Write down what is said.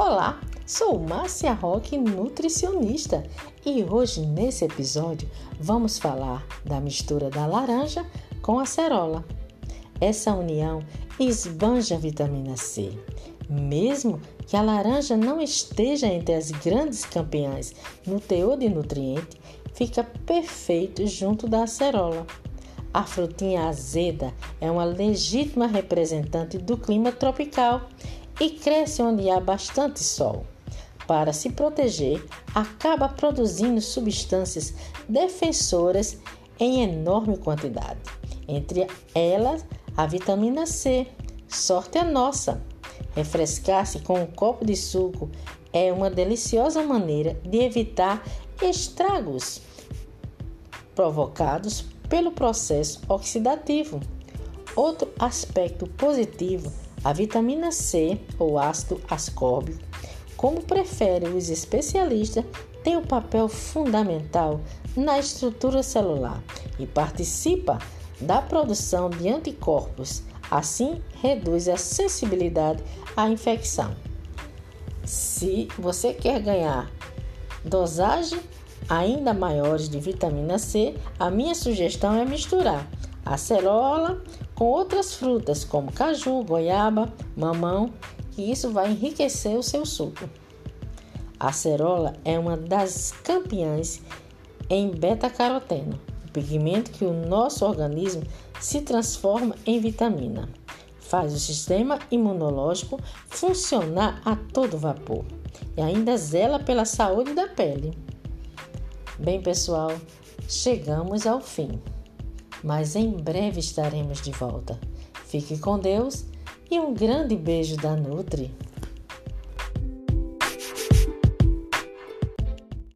Olá, sou Márcia Roque, nutricionista, e hoje nesse episódio vamos falar da mistura da laranja com a acerola. Essa união esbanja a vitamina C. Mesmo que a laranja não esteja entre as grandes campeãs no teor de nutriente, fica perfeito junto da acerola. A frutinha azeda é uma legítima representante do clima tropical e cresce onde há bastante sol. Para se proteger, acaba produzindo substâncias defensoras em enorme quantidade. Entre elas, a vitamina C. Sorte é nossa! Refrescar-se com um copo de suco é uma deliciosa maneira de evitar estragos provocados pelo processo oxidativo. Outro aspecto positivo a vitamina C, ou ácido ascórbico, como preferem os especialistas, tem um papel fundamental na estrutura celular e participa da produção de anticorpos, assim reduz a sensibilidade à infecção. Se você quer ganhar dosagem ainda maiores de vitamina C, a minha sugestão é misturar acerola com outras frutas como caju, goiaba, mamão, que isso vai enriquecer o seu suco. A acerola é uma das campeãs em beta-caroteno, o pigmento que o nosso organismo se transforma em vitamina. Faz o sistema imunológico funcionar a todo vapor e ainda zela pela saúde da pele. Bem, pessoal, chegamos ao fim mas em breve estaremos de volta. Fique com Deus e um grande beijo da Nutri.